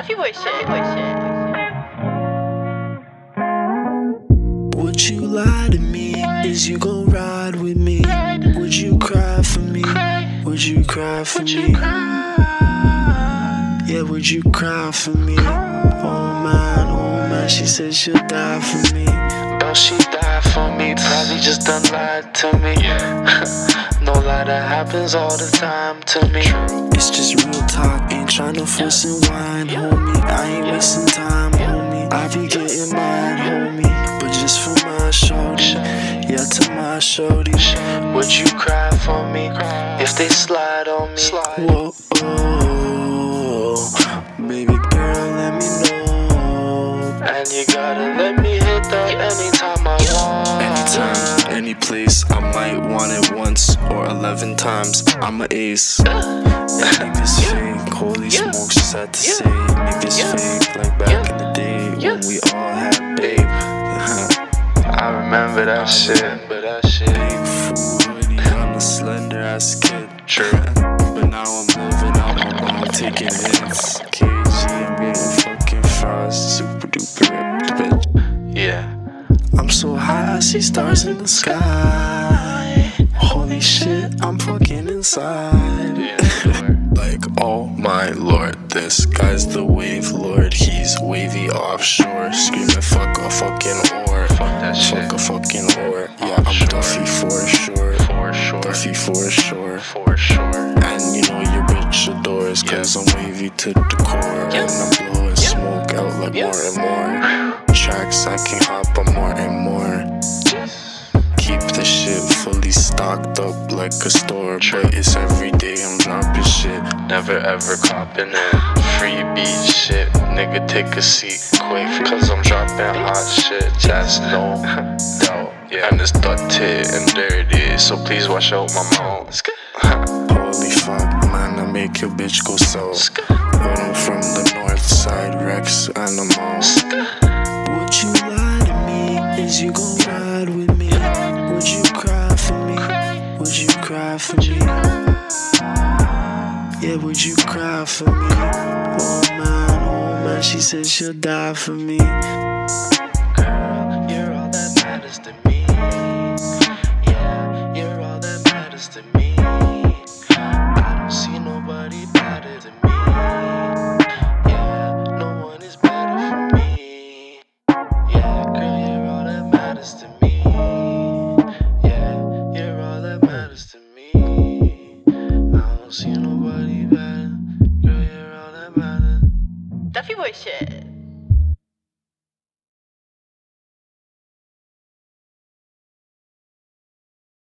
Would you lie to me? Is you gon' ride with me? Would you cry for me? Would you cry for me? Yeah, would you cry for me? Oh man, oh man, she said she'll die for me. Oh, she died for me, probably just done lied to me. no lie, that happens all the time to me. It's just real talk, ain't tryna fuss and whine, homie. I ain't wasting time, homie. I be getting mine, homie. But just for my shorty, yeah, to my shorty. Would you cry for me if they slide on me? Whoa, oh, baby girl, let me know. And you gotta let me hit that anytime I want. Anytime, any place, I might want it once or eleven times. I'm a ace. That nigga's fake. Holy smokes, sad to say. Niggas fake, like back in the day when we all had babe. I remember that shit. Remember that shit. Big on a slender ass kid. True. But now I'm living out my mom taking hits. KG, I'm getting fucking fries. Super duper ripped, bitch. Yeah. I'm so high, I see stars in the sky. Inside. like, oh my lord, this guy's the wave lord. He's wavy offshore, screaming fuck a fucking whore. Fuck that shit. Fuck a fucking whore. Yeah, I'm Offshore. Duffy for sure. For sure. Duffy for sure. For sure. And you know your bitch adores Cause I'm wavy to the core And I'm blowing smoke out like more and more Tracks I can up like a store But it's every day I'm dropping shit Never ever copping it. Free beat shit. Nigga, take a seat quick. Cause I'm dropping hot shit. That's no doubt. Yeah. And it's dirty and dirty. So please wash out my mouth. Holy fuck, man, I make your bitch go south But I'm from the north side, Rex animals Would you lie to me? Is you gon' Yeah, would you cry for me? Oh man, oh man, she said she'll die for me. Don't see nobody better. Girl, you're all that matters. Duffy boy shit.